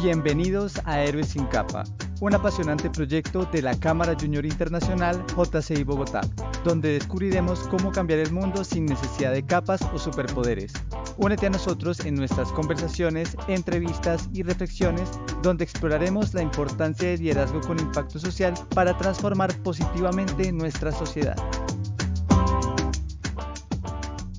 Bienvenidos a Héroes sin Capa, un apasionante proyecto de la Cámara Junior Internacional JCI Bogotá, donde descubriremos cómo cambiar el mundo sin necesidad de capas o superpoderes. Únete a nosotros en nuestras conversaciones, entrevistas y reflexiones, donde exploraremos la importancia del liderazgo con impacto social para transformar positivamente nuestra sociedad.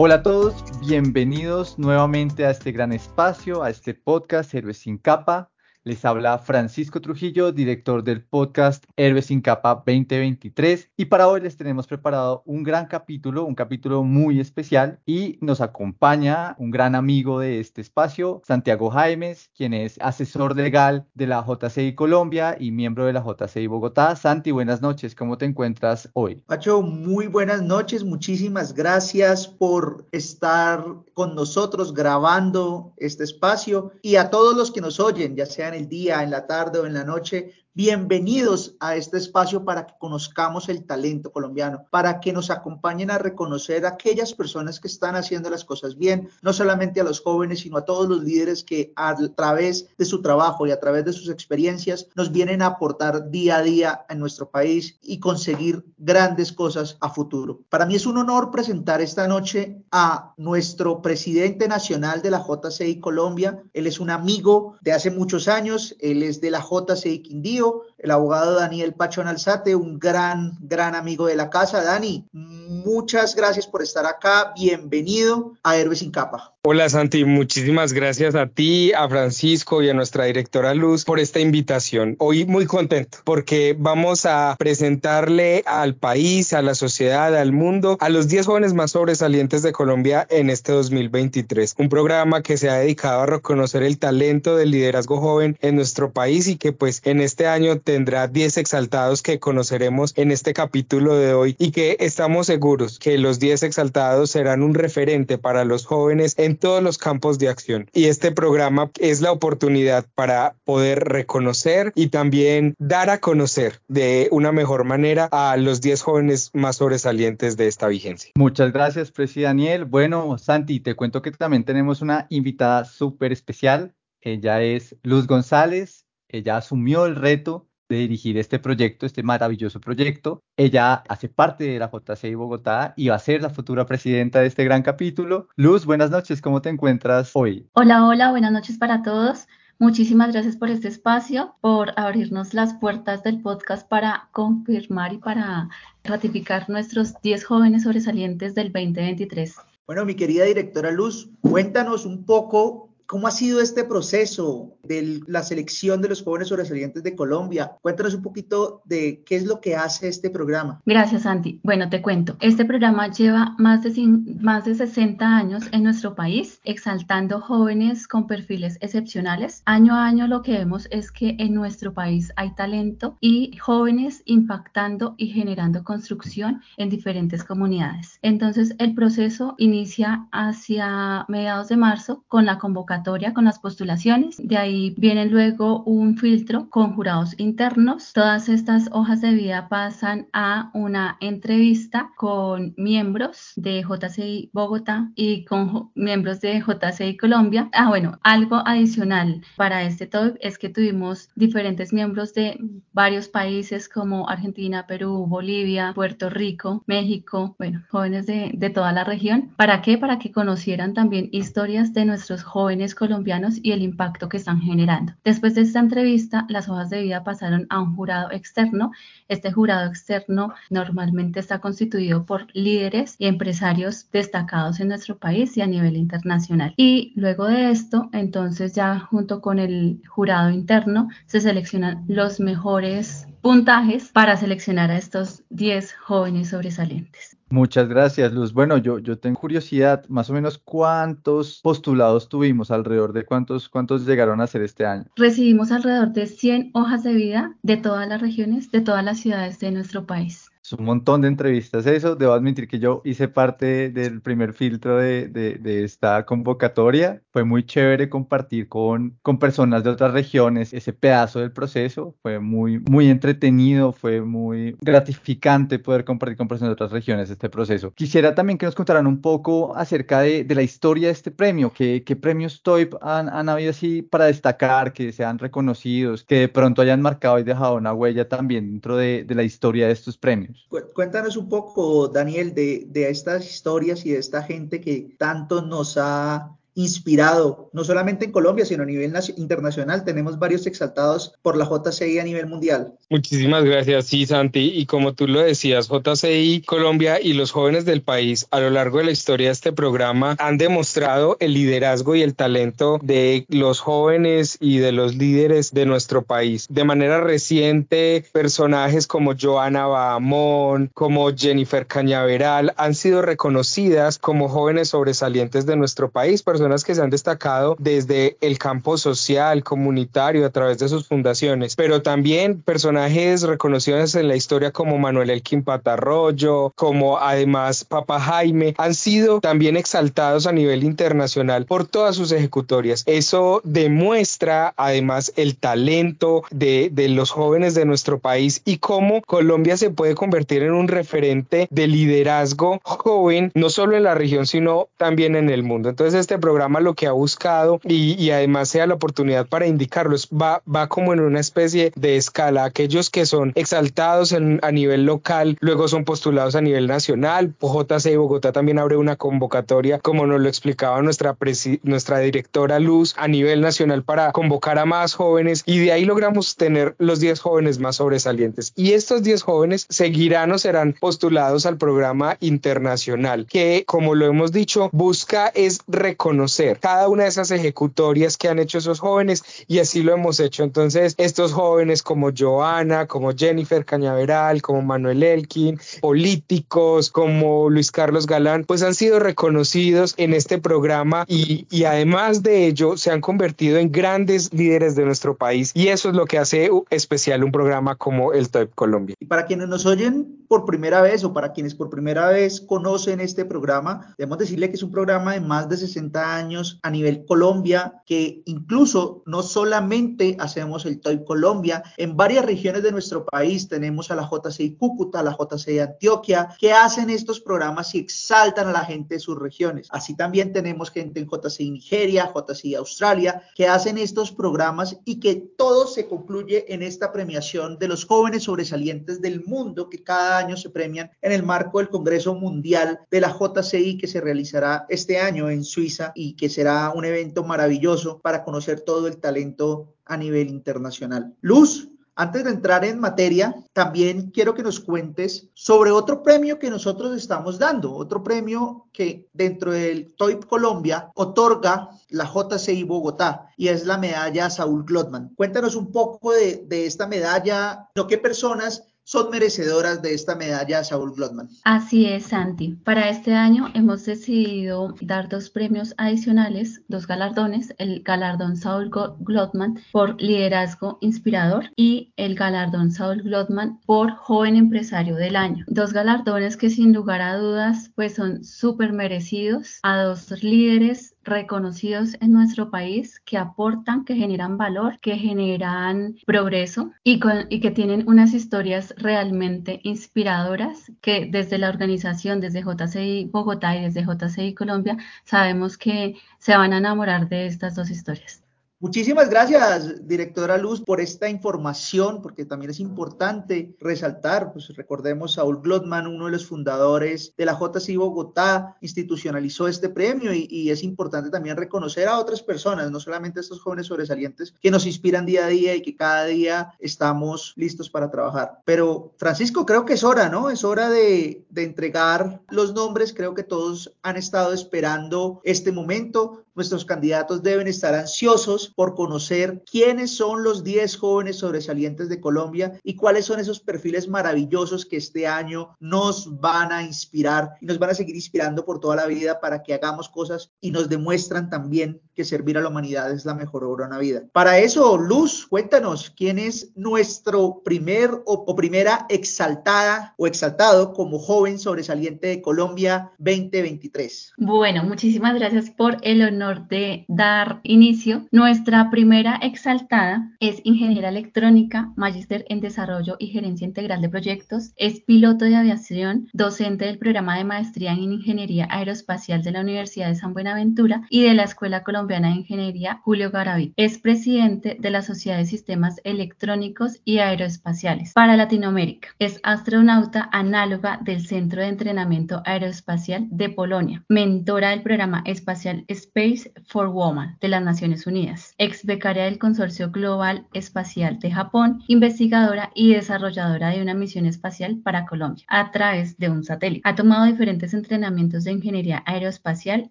Hola a todos, bienvenidos nuevamente a este gran espacio, a este podcast Héroes sin capa. Les habla Francisco Trujillo, director del podcast Héroes sin Capa 2023. Y para hoy les tenemos preparado un gran capítulo, un capítulo muy especial. Y nos acompaña un gran amigo de este espacio, Santiago Jaimes, quien es asesor legal de la JCI Colombia y miembro de la JCI Bogotá. Santi, buenas noches. ¿Cómo te encuentras hoy? Pacho, muy buenas noches. Muchísimas gracias por estar con nosotros grabando este espacio y a todos los que nos oyen, ya sea en el día, en la tarde o en la noche, Bienvenidos a este espacio para que conozcamos el talento colombiano, para que nos acompañen a reconocer a aquellas personas que están haciendo las cosas bien, no solamente a los jóvenes, sino a todos los líderes que a través de su trabajo y a través de sus experiencias nos vienen a aportar día a día en nuestro país y conseguir grandes cosas a futuro. Para mí es un honor presentar esta noche a nuestro presidente nacional de la JCI Colombia. Él es un amigo de hace muchos años, él es de la JCI Quindío nível el abogado Daniel Pachón Alzate, un gran, gran amigo de la casa. Dani, muchas gracias por estar acá. Bienvenido a Héroes sin Capa. Hola Santi, muchísimas gracias a ti, a Francisco y a nuestra directora Luz por esta invitación. Hoy muy contento porque vamos a presentarle al país, a la sociedad, al mundo, a los 10 jóvenes más sobresalientes de Colombia en este 2023. Un programa que se ha dedicado a reconocer el talento del liderazgo joven en nuestro país y que pues en este año tendrá 10 exaltados que conoceremos en este capítulo de hoy y que estamos seguros que los 10 exaltados serán un referente para los jóvenes en todos los campos de acción. Y este programa es la oportunidad para poder reconocer y también dar a conocer de una mejor manera a los 10 jóvenes más sobresalientes de esta vigencia. Muchas gracias, presidente Daniel. Bueno, Santi, te cuento que también tenemos una invitada súper especial. Ella es Luz González. Ella asumió el reto de dirigir este proyecto, este maravilloso proyecto. Ella hace parte de la JCI Bogotá y va a ser la futura presidenta de este gran capítulo. Luz, buenas noches, ¿cómo te encuentras hoy? Hola, hola, buenas noches para todos. Muchísimas gracias por este espacio, por abrirnos las puertas del podcast para confirmar y para ratificar nuestros 10 jóvenes sobresalientes del 2023. Bueno, mi querida directora Luz, cuéntanos un poco ¿Cómo ha sido este proceso de la selección de los jóvenes sobresalientes de Colombia? Cuéntanos un poquito de qué es lo que hace este programa. Gracias, Santi. Bueno, te cuento. Este programa lleva más de, más de 60 años en nuestro país, exaltando jóvenes con perfiles excepcionales. Año a año lo que vemos es que en nuestro país hay talento y jóvenes impactando y generando construcción en diferentes comunidades. Entonces, el proceso inicia hacia mediados de marzo con la convocatoria con las postulaciones. De ahí viene luego un filtro con jurados internos. Todas estas hojas de vida pasan a una entrevista con miembros de JCI Bogotá y con miembros de JCI Colombia. Ah, bueno, algo adicional para este top es que tuvimos diferentes miembros de varios países como Argentina, Perú, Bolivia, Puerto Rico, México, bueno, jóvenes de, de toda la región. ¿Para qué? Para que conocieran también historias de nuestros jóvenes colombianos y el impacto que están generando. Después de esta entrevista, las hojas de vida pasaron a un jurado externo. Este jurado externo normalmente está constituido por líderes y empresarios destacados en nuestro país y a nivel internacional. Y luego de esto, entonces ya junto con el jurado interno, se seleccionan los mejores puntajes para seleccionar a estos 10 jóvenes sobresalientes. Muchas gracias, Luz. Bueno, yo, yo tengo curiosidad, más o menos cuántos postulados tuvimos, alrededor de cuántos, cuántos llegaron a ser este año. Recibimos alrededor de 100 hojas de vida de todas las regiones, de todas las ciudades de nuestro país. Es un montón de entrevistas eso. Debo admitir que yo hice parte del primer filtro de, de, esta convocatoria. Fue muy chévere compartir con, con personas de otras regiones ese pedazo del proceso. Fue muy, muy entretenido, fue muy gratificante poder compartir con personas de otras regiones este proceso. Quisiera también que nos contaran un poco acerca de, de la historia de este premio. ¿Qué, qué premios TOIP han, han habido así para destacar, que sean reconocidos, que de pronto hayan marcado y dejado una huella también dentro de, de la historia de estos premios? Cuéntanos un poco, Daniel, de, de estas historias y de esta gente que tanto nos ha inspirado, no solamente en Colombia, sino a nivel internacional. Tenemos varios exaltados por la JCI a nivel mundial. Muchísimas gracias, sí, Santi. Y como tú lo decías, JCI Colombia y los jóvenes del país a lo largo de la historia de este programa han demostrado el liderazgo y el talento de los jóvenes y de los líderes de nuestro país. De manera reciente, personajes como Joana Bahamón, como Jennifer Cañaveral han sido reconocidas como jóvenes sobresalientes de nuestro país, personas que se han destacado desde el campo social, comunitario, a través de sus fundaciones, pero también personajes reconocidos en la historia como Manuel Elkin Patarroyo, como además Papa Jaime, han sido también exaltados a nivel internacional por todas sus ejecutorias. Eso demuestra además el talento de, de los jóvenes de nuestro país y cómo Colombia se puede convertir en un referente de liderazgo joven, no solo en la región, sino también en el mundo. Entonces este programa lo que ha buscado y, además sea la oportunidad para indicarlos, va, va como en una especie de escala. Aquellos que son exaltados a nivel local, luego son postulados a nivel nacional. JC Bogotá también abre una convocatoria, como nos lo explicaba nuestra, nuestra directora Luz, a nivel nacional para convocar a más jóvenes y de ahí logramos tener los 10 jóvenes más sobresalientes. Y estos 10 jóvenes seguirán o serán postulados al programa internacional que, como lo hemos dicho, busca es reconocer cada una de esas ejecutorias que han hecho esos jóvenes y así lo hemos hecho. Entonces, estos jóvenes como Joana, como Jennifer Cañaveral, como Manuel Elkin, políticos como Luis Carlos Galán, pues han sido reconocidos en este programa y, y además de ello se han convertido en grandes líderes de nuestro país y eso es lo que hace especial un programa como el TOEP Colombia. Y para quienes nos oyen por primera vez o para quienes por primera vez conocen este programa, debemos decirle que es un programa de más de 60 años a nivel Colombia, que incluso no solamente hacemos el TOY Colombia, en varias regiones de nuestro país tenemos a la JCI Cúcuta, a la JCI Antioquia, que hacen estos programas y exaltan a la gente de sus regiones. Así también tenemos gente en JCI Nigeria, JCI Australia, que hacen estos programas y que todo se concluye en esta premiación de los jóvenes sobresalientes del mundo que cada año se premian en el marco del Congreso Mundial de la JCI que se realizará este año en Suiza y que será un evento maravilloso para conocer todo el talento a nivel internacional. Luz, antes de entrar en materia, también quiero que nos cuentes sobre otro premio que nosotros estamos dando, otro premio que dentro del TOIP Colombia otorga la JCI Bogotá y es la medalla Saúl Glotman. Cuéntanos un poco de, de esta medalla, ¿no qué personas son merecedoras de esta medalla Saúl Glotman. Así es, Santi. Para este año hemos decidido dar dos premios adicionales, dos galardones, el galardón Saúl Glotman por liderazgo inspirador y el galardón Saúl Glotman por joven empresario del año. Dos galardones que sin lugar a dudas pues son súper merecidos a dos líderes reconocidos en nuestro país que aportan, que generan valor, que generan progreso y, y que tienen unas historias realmente inspiradoras que desde la organización, desde JCI Bogotá y desde JCI Colombia, sabemos que se van a enamorar de estas dos historias. Muchísimas gracias, directora Luz, por esta información, porque también es importante resaltar, pues recordemos, Saúl Glotman, uno de los fundadores de la JCI Bogotá, institucionalizó este premio y, y, es importante también reconocer a otras personas, no solamente a estos jóvenes sobresalientes que nos inspiran día a día y que cada día estamos listos para trabajar. Pero, Francisco, creo que es hora, ¿no? Es hora de, de entregar los nombres, creo que todos han estado esperando este momento nuestros candidatos deben estar ansiosos por conocer quiénes son los 10 jóvenes sobresalientes de Colombia y cuáles son esos perfiles maravillosos que este año nos van a inspirar y nos van a seguir inspirando por toda la vida para que hagamos cosas y nos demuestran también que servir a la humanidad es la mejor obra en la vida. Para eso, Luz, cuéntanos quién es nuestro primer o, o primera exaltada o exaltado como joven sobresaliente de Colombia 2023. Bueno, muchísimas gracias por el honor de dar inicio. Nuestra primera exaltada es ingeniera electrónica, magíster en desarrollo y gerencia integral de proyectos, es piloto de aviación, docente del programa de maestría en ingeniería aeroespacial de la Universidad de San Buenaventura y de la Escuela Colombiana de Ingeniería Julio Garavit. Es presidente de la Sociedad de Sistemas Electrónicos y Aeroespaciales para Latinoamérica. Es astronauta análoga del Centro de Entrenamiento Aeroespacial de Polonia, mentora del programa espacial Space for Women de las Naciones Unidas, ex becaria del Consorcio Global Espacial de Japón, investigadora y desarrolladora de una misión espacial para Colombia a través de un satélite. Ha tomado diferentes entrenamientos de ingeniería aeroespacial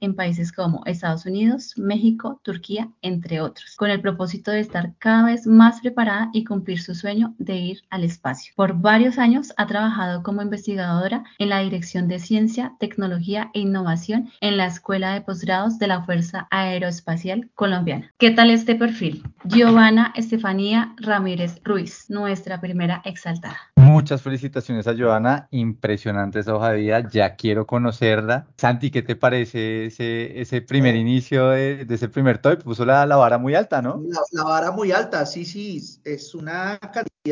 en países como Estados Unidos, México, Turquía, entre otros, con el propósito de estar cada vez más preparada y cumplir su sueño de ir al espacio. Por varios años ha trabajado como investigadora en la Dirección de Ciencia, Tecnología e Innovación en la Escuela de Posgrados de la Fuerza Aeroespacial Colombiana. ¿Qué tal este perfil? Giovanna Estefanía Ramírez Ruiz, nuestra primera exaltada. Muchas felicitaciones a Giovanna, impresionante esa hoja de vida, ya quiero conocerla. Santi, ¿qué te parece ese, ese primer inicio de, de ese primer top? Puso la, la vara muy alta, ¿no? La, la, vara muy alta, sí, sí, es una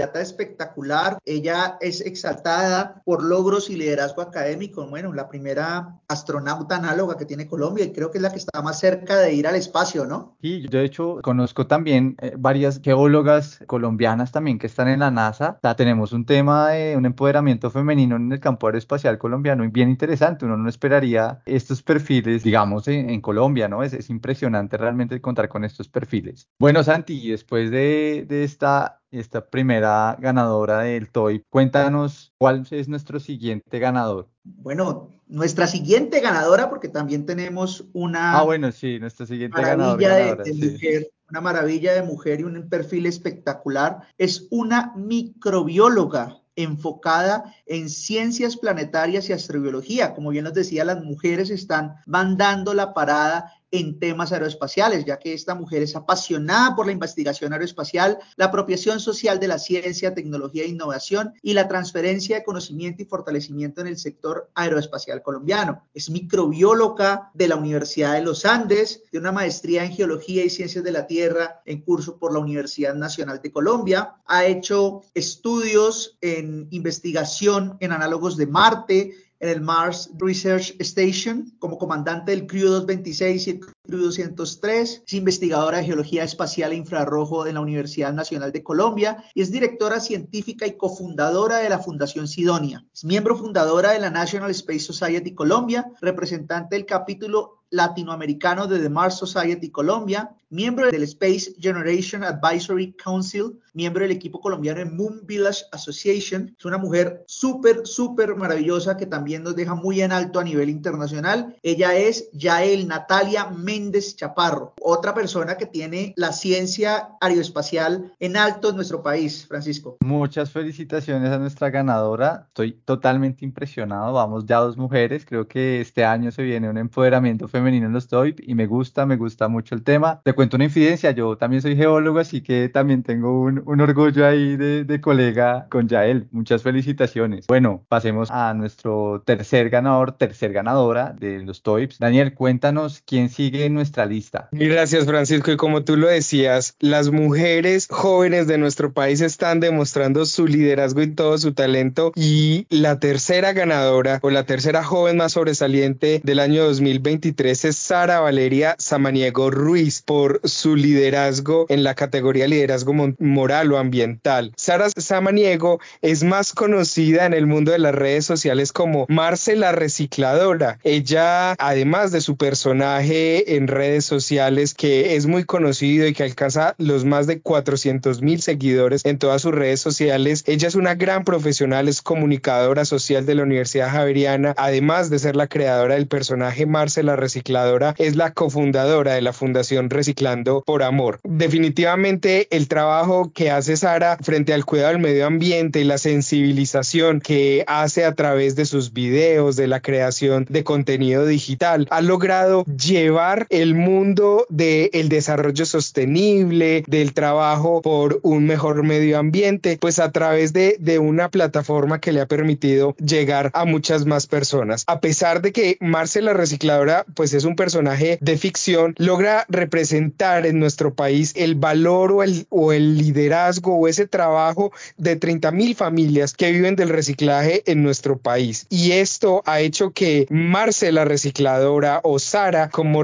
espectacular. Ella es exaltada por logros y liderazgo académico. Bueno, la primera astronauta análoga que tiene Colombia y creo que es la que está más cerca de ir al espacio, ¿no? Sí, yo de hecho conozco también eh, varias geólogas colombianas también que están en la NASA. O tenemos un tema de un empoderamiento femenino en el campo aeroespacial colombiano y bien interesante. Uno no esperaría estos perfiles, digamos, en, en Colombia, ¿no? Es, es, impresionante realmente contar con estos perfiles. Bueno, Santi, después de, de esta esta primera ganadora del TOY. Cuéntanos cuál es nuestro siguiente ganador. Bueno, nuestra siguiente ganadora, porque también tenemos una. Ah, bueno, sí, nuestra siguiente maravilla ganadora. De, de sí. mujer, una maravilla de mujer y un perfil espectacular. Es una microbióloga enfocada en ciencias planetarias y astrobiología. Como bien nos decía, las mujeres están mandando la parada en temas aeroespaciales, ya que esta mujer es apasionada por la investigación aeroespacial, la apropiación social de la ciencia, tecnología e innovación y la transferencia de conocimiento y fortalecimiento en el sector aeroespacial colombiano. Es microbióloga de la Universidad de los Andes, de una maestría en geología y ciencias de la Tierra en curso por la Universidad Nacional de Colombia. Ha hecho estudios en investigación en análogos de Marte, en el Mars Research Station como comandante del Crew 226 y el 203. Es investigadora de geología espacial e infrarrojo en la Universidad Nacional de Colombia y es directora científica y cofundadora de la Fundación Sidonia. Es miembro fundadora de la National Space Society Colombia, representante del capítulo latinoamericano de The Mars Society Colombia, miembro del Space Generation Advisory Council, miembro del equipo colombiano en Moon Village Association. Es una mujer súper, súper maravillosa que también nos deja muy en alto a nivel internacional. Ella es Yael Natalia Méndez Chaparro, otra persona que tiene la ciencia aeroespacial en alto en nuestro país, Francisco. Muchas felicitaciones a nuestra ganadora. Estoy totalmente impresionado. Vamos ya dos mujeres. Creo que este año se viene un empoderamiento femenino en los TOIP y me gusta, me gusta mucho el tema. Te cuento una infidencia, yo también soy geólogo, así que también tengo un, orgullo ahí de, de, colega con Yael. Muchas felicitaciones. Bueno, pasemos a nuestro tercer ganador, tercer ganadora de los TOIPs. Daniel, cuéntanos quién sigue nuestra lista. Gracias, Francisco. Y como tú lo decías, las mujeres jóvenes de nuestro país están demostrando su liderazgo y todo su talento. Y la tercera ganadora o la tercera joven más sobresaliente del año 2023 es Sara Valeria Samaniego Ruiz por su liderazgo en la categoría liderazgo moral o ambiental. Sara Samaniego es más conocida en el mundo de las redes sociales como Marce la Recicladora. Ella, además de su personaje en redes sociales que es muy conocido y que alcanza los más de 400 mil seguidores en todas sus redes sociales, ella es una gran profesional, es comunicadora social de la Universidad Javeriana, además de ser la creadora del personaje Marce la Recicladora Recicladora es la cofundadora de la Fundación Reciclando por Amor. Definitivamente el trabajo que hace Sara frente al cuidado del medio ambiente y la sensibilización que hace a través de sus videos, de la creación de contenido digital, ha logrado llevar el mundo del desarrollo sostenible, del trabajo por un mejor medio ambiente, pues a través de, de una plataforma que le ha permitido llegar a muchas más personas. A pesar de que Marce la recicladora pues es un personaje de ficción, logra representar en nuestro país el valor o el, o el liderazgo o ese trabajo de 30 mil familias que viven del reciclaje en nuestro país. Y esto ha hecho que Marce la recicladora o Sara, como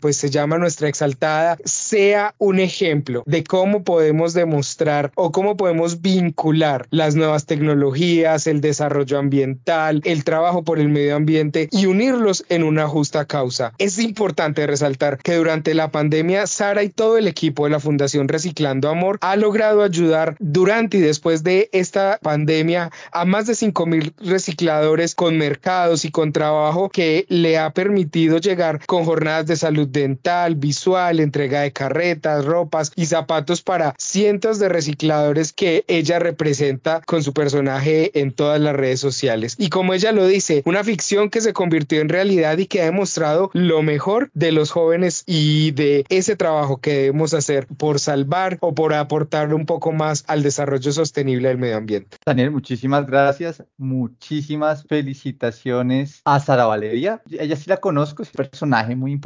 pues se llama nuestra exaltada, sea un ejemplo de cómo podemos demostrar o cómo podemos vincular las nuevas tecnologías, el desarrollo ambiental, el trabajo por el medio ambiente y unirlos en una justa causa. Es importante resaltar que durante la pandemia, Sara y todo el equipo de la Fundación Reciclando Amor ha logrado ayudar durante y después de esta pandemia a más de 5 mil recicladores con mercados y con trabajo que le ha permitido llegar con jornadas de salud dental, visual, entrega de carretas, ropas y zapatos para cientos de recicladores que ella representa con su personaje en todas las redes sociales. Y como ella lo dice, una ficción que se convirtió en realidad y que ha demostrado lo mejor de los jóvenes y de ese trabajo que debemos hacer por salvar o por aportar un poco más al desarrollo sostenible del medio ambiente. Daniel, muchísimas gracias, muchísimas felicitaciones a Sara Valeria. Ella sí la conozco, es un personaje muy importante,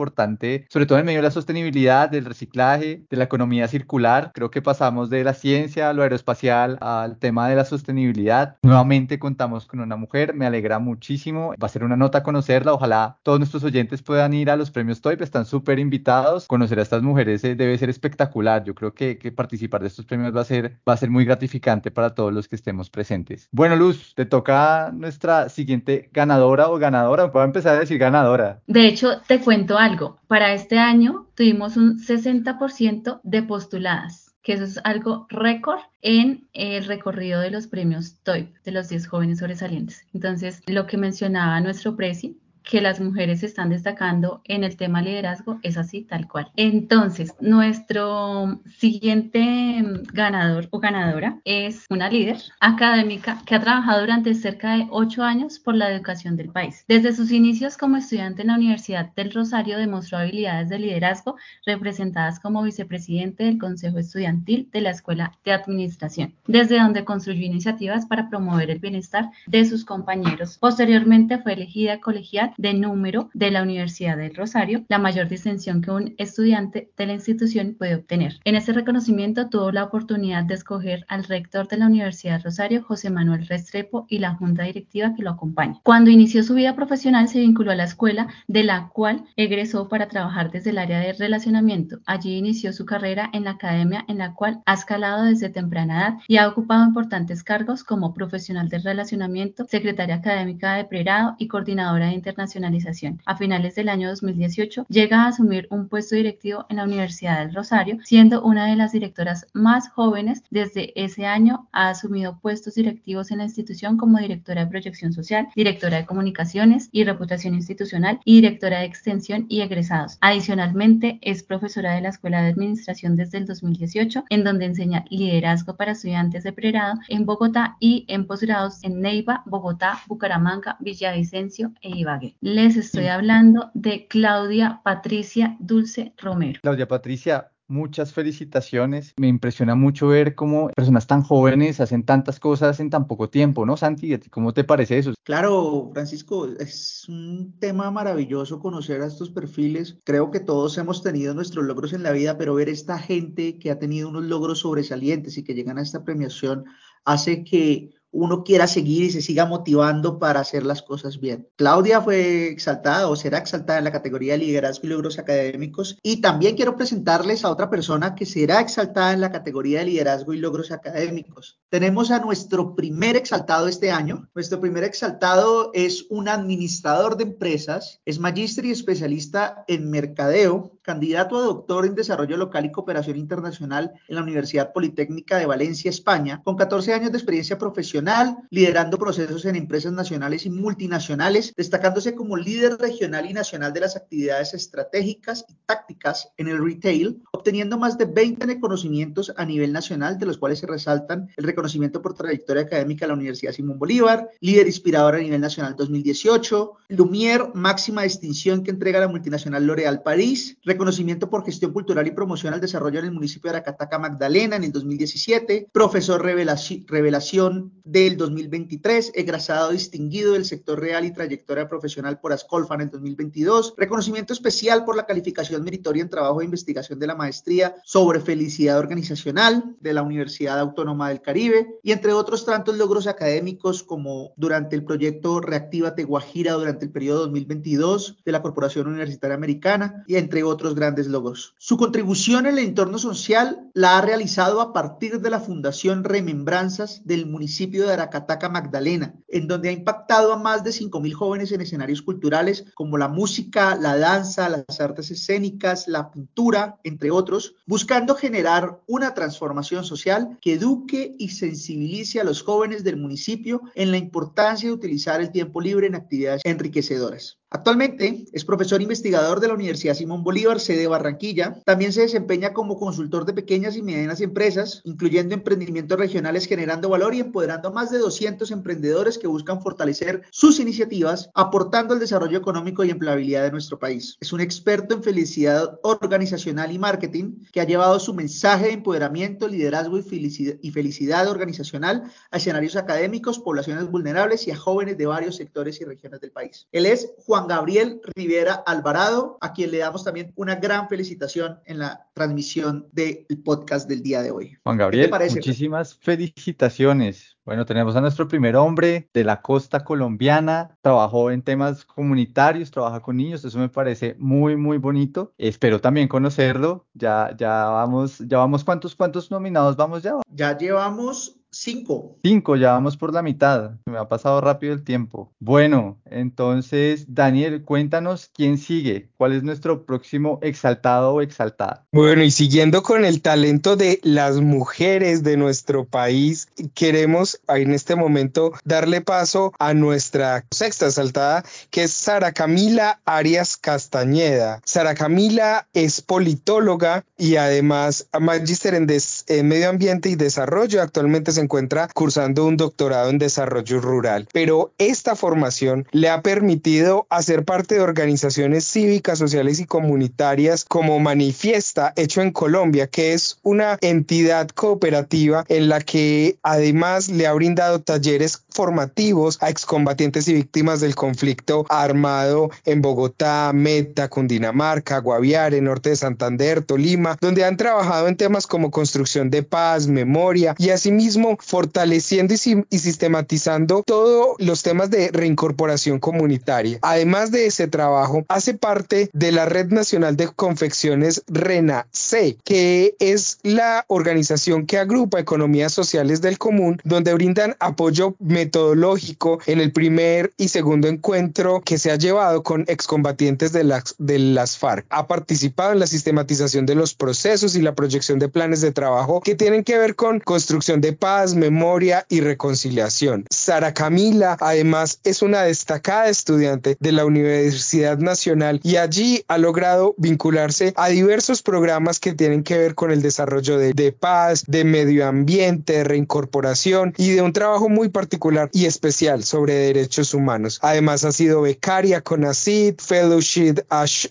sobre todo en medio de la sostenibilidad, del reciclaje, de la economía circular. Creo que pasamos de la ciencia, a lo aeroespacial, al tema de la sostenibilidad. Nuevamente contamos con una mujer, me alegra muchísimo. Va a ser una nota conocerla. Ojalá todos nuestros oyentes puedan ir a los premios TOIP, están súper invitados. Conocer a estas mujeres eh, debe ser espectacular. Yo creo que, que, participar de estos premios va a, ser, va a ser muy gratificante para todos los que estemos presentes. Bueno, Luz, te toca nuestra siguiente ganadora o ganadora. Puedo empezar a decir ganadora. De hecho, te cuento algo. Para este año tuvimos un 60% de postuladas que eso es algo récord en el recorrido de los premios TOIP de los 10 jóvenes sobresalientes. Entonces, lo que mencionaba nuestro presi, que las mujeres están destacando en el tema liderazgo es así, tal cual. Entonces, nuestro siguiente ganador o ganadora es una líder académica que ha trabajado durante cerca de ocho años por la educación del país. Desde sus inicios como estudiante en la Universidad del Rosario demostró habilidades de liderazgo representadas como vicepresidente del Consejo Estudiantil de la Escuela de Administración, desde donde construyó iniciativas para promover el bienestar de sus compañeros. Posteriormente fue elegida colegial de número de la Universidad del Rosario, la mayor distinción que un estudiante de la institución puede obtener. En ese reconocimiento tuvo la oportunidad de escoger al rector de la Universidad del Rosario, José Manuel Restrepo, y la junta directiva que lo acompaña. Cuando inició su vida profesional se vinculó a la escuela, de la cual egresó para trabajar desde el área de relacionamiento. Allí inició su carrera en la academia, en la cual ha escalado desde temprana edad y ha ocupado importantes cargos como profesional de relacionamiento, secretaria académica de pregrado y coordinadora de a finales del año 2018 llega a asumir un puesto directivo en la Universidad del Rosario, siendo una de las directoras más jóvenes. Desde ese año ha asumido puestos directivos en la institución como directora de proyección social, directora de comunicaciones y reputación institucional y directora de extensión y egresados. Adicionalmente, es profesora de la Escuela de Administración desde el 2018, en donde enseña liderazgo para estudiantes de pregrado en Bogotá y en posgrados en Neiva, Bogotá, Bucaramanga, Villavicencio e Ibagué. Les estoy hablando de Claudia Patricia Dulce Romero. Claudia Patricia, muchas felicitaciones. Me impresiona mucho ver cómo personas tan jóvenes hacen tantas cosas en tan poco tiempo, ¿no, Santi? ¿Cómo te parece eso? Claro, Francisco, es un tema maravilloso conocer a estos perfiles. Creo que todos hemos tenido nuestros logros en la vida, pero ver esta gente que ha tenido unos logros sobresalientes y que llegan a esta premiación hace que uno quiera seguir y se siga motivando para hacer las cosas bien. Claudia fue exaltada o será exaltada en la categoría de liderazgo y logros académicos y también quiero presentarles a otra persona que será exaltada en la categoría de liderazgo y logros académicos. Tenemos a nuestro primer exaltado este año. Nuestro primer exaltado es un administrador de empresas, es magíster y especialista en mercadeo, candidato a doctor en desarrollo local y cooperación internacional en la Universidad Politécnica de Valencia, España, con 14 años de experiencia profesional internacional, liderando procesos en empresas nacionales y multinacionales, destacándose como líder regional y nacional de las actividades estratégicas y tácticas en el retail, obteniendo más de 20 reconocimientos a nivel nacional, de los cuales se resaltan el reconocimiento por trayectoria académica a la Universidad Simón Bolívar, líder inspirador a nivel nacional 2018, Lumière, máxima distinción que entrega la multinacional L'Oréal París, reconocimiento por gestión cultural y promoción al desarrollo en el municipio de Aracataca, Magdalena, en el 2017, profesor revelación del 2023, egresado distinguido del sector real y trayectoria profesional por Ascolfa en el 2022, reconocimiento especial por la calificación meritoria en trabajo de investigación de la maestría sobre felicidad organizacional de la Universidad Autónoma del Caribe y entre otros tantos logros académicos como durante el proyecto Reactiva Guajira durante el periodo 2022 de la Corporación Universitaria Americana y entre otros grandes logros. Su contribución en el entorno social la ha realizado a partir de la Fundación Remembranzas del municipio de Aracataca, Magdalena, en donde ha impactado a más de 5.000 jóvenes en escenarios culturales como la música, la danza, las artes escénicas, la pintura, entre otros, buscando generar una transformación social que eduque y sensibilice a los jóvenes del municipio en la importancia de utilizar el tiempo libre en actividades enriquecedoras. Actualmente es profesor investigador de la Universidad Simón Bolívar, sede Barranquilla. También se desempeña como consultor de pequeñas y medianas empresas, incluyendo emprendimientos regionales generando valor y empoderando a más de 200 emprendedores que buscan fortalecer sus iniciativas, aportando al desarrollo económico y empleabilidad de nuestro país. Es un experto en felicidad organizacional y marketing que ha llevado su mensaje de empoderamiento, liderazgo y felicidad, y felicidad organizacional a escenarios académicos, poblaciones vulnerables y a jóvenes de varios sectores y regiones del país. Él es Juan Juan Gabriel Rivera Alvarado, a quien le damos también una gran felicitación en la transmisión del podcast del día de hoy. Juan Gabriel, muchísimas felicitaciones. Bueno, tenemos a nuestro primer hombre de la costa colombiana, trabajó en temas comunitarios, trabaja con niños, eso me parece muy, muy bonito. Espero también conocerlo. Ya, ya vamos, ya vamos, ¿cuántos, cuántos nominados vamos ya? Ya llevamos Cinco. Cinco, ya vamos por la mitad. Me ha pasado rápido el tiempo. Bueno, entonces, Daniel, cuéntanos quién sigue. ¿Cuál es nuestro próximo exaltado o exaltada? Bueno, y siguiendo con el talento de las mujeres de nuestro país, queremos en este momento darle paso a nuestra sexta exaltada, que es Sara Camila Arias Castañeda. Sara Camila es politóloga y además magíster en, en medio ambiente y desarrollo. Actualmente se encuentra cursando un doctorado en desarrollo rural, pero esta formación le ha permitido hacer parte de organizaciones cívicas, sociales y comunitarias como Manifiesta, hecho en Colombia, que es una entidad cooperativa en la que además le ha brindado talleres formativos a excombatientes y víctimas del conflicto armado en Bogotá, Meta, Cundinamarca, Guaviare, Norte de Santander, Tolima, donde han trabajado en temas como construcción de paz, memoria y asimismo fortaleciendo y, sistematizando todos los temas de reincorporación comunitaria. Además de ese trabajo, hace parte de la Red Nacional de Confecciones RENA-C, que es la organización que agrupa economías sociales del común, donde brindan apoyo metodológico en el primer y segundo encuentro que se ha llevado con excombatientes de las, de las FARC. Ha participado en la sistematización de los procesos y la proyección de planes de trabajo que tienen que ver con construcción de paz, memoria y reconciliación. Sara Camila, además, es una destacada estudiante de la Universidad Nacional y allí ha logrado vincularse a diversos programas que tienen que ver con el desarrollo de, de paz, de medio ambiente, de reincorporación y de un trabajo muy particular y especial sobre derechos humanos. Además, ha sido becaria con ACID, Fellowship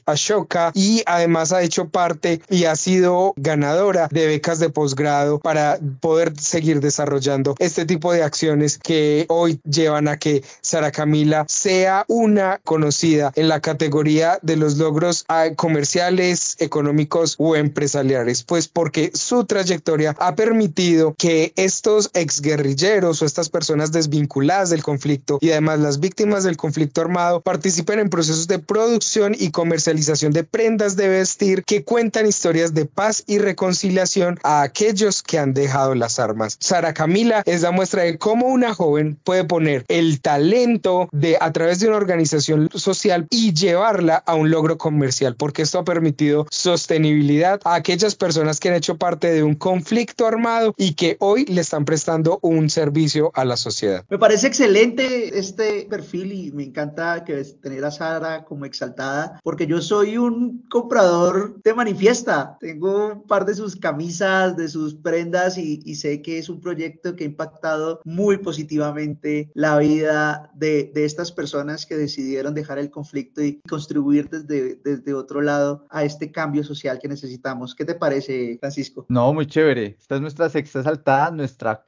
Ashoka y además ha hecho parte y ha sido ganadora de becas de posgrado para poder seguir desarrollando desarrollando este tipo de acciones que hoy llevan a que Sara Camila sea una conocida en la categoría de los logros ah, comerciales, económicos o empresariales, pues porque su trayectoria ha permitido que estos exguerrilleros o estas personas desvinculadas del conflicto y además las víctimas del conflicto armado participen en procesos de producción y comercialización de prendas de vestir que cuentan historias de paz y reconciliación a aquellos que han dejado las armas. Sara Sara Camila es la muestra de cómo una joven puede poner el talento de a través de una organización social y llevarla a un logro comercial, porque esto ha permitido sostenibilidad a aquellas personas que han hecho parte de un conflicto armado y que hoy le están prestando un servicio a la sociedad. Me parece excelente este perfil y me encanta que tener a Sara como exaltada, porque yo soy un comprador de manifiesta. Tengo un par de sus camisas, de sus prendas y, y sé que es un proyecto que ha impactado muy positivamente la vida de, de estas personas que decidieron dejar el conflicto y contribuir desde, desde otro lado a este cambio social que necesitamos. ¿Qué te parece, Francisco? No, muy chévere. Esta es nuestra sexta saltada, nuestra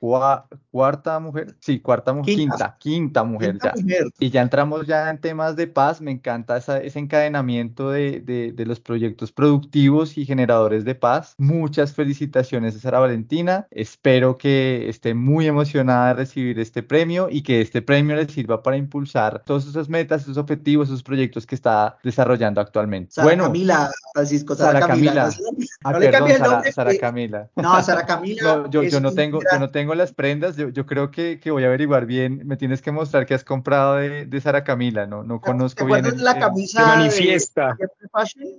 cuarta mujer. Sí, cuarta mujer. Quinta, quinta, mujer ya. Y ya entramos ya en temas de paz. Me encanta ese encadenamiento de, de, de, los proyectos productivos y generadores de paz. Muchas felicitaciones a Sara Valentina. Espero que esté muy emocionada de recibir este premio y que este premio le sirva para impulsar todas esas metas, esos objetivos, esos proyectos que está desarrollando actualmente. Sara bueno, Camila, Francisco, Sara, Camila. Ah, no, perdón, Sara, Sara, Camila. No, Sara Camila. no, yo, yo, no tengo, yo no tengo las prendas, yo, yo creo que, que, voy a averiguar bien, me tienes que mostrar que has comprado de, de Sara Camila, no, no conozco bien. El, la camisa de manifiesta? De,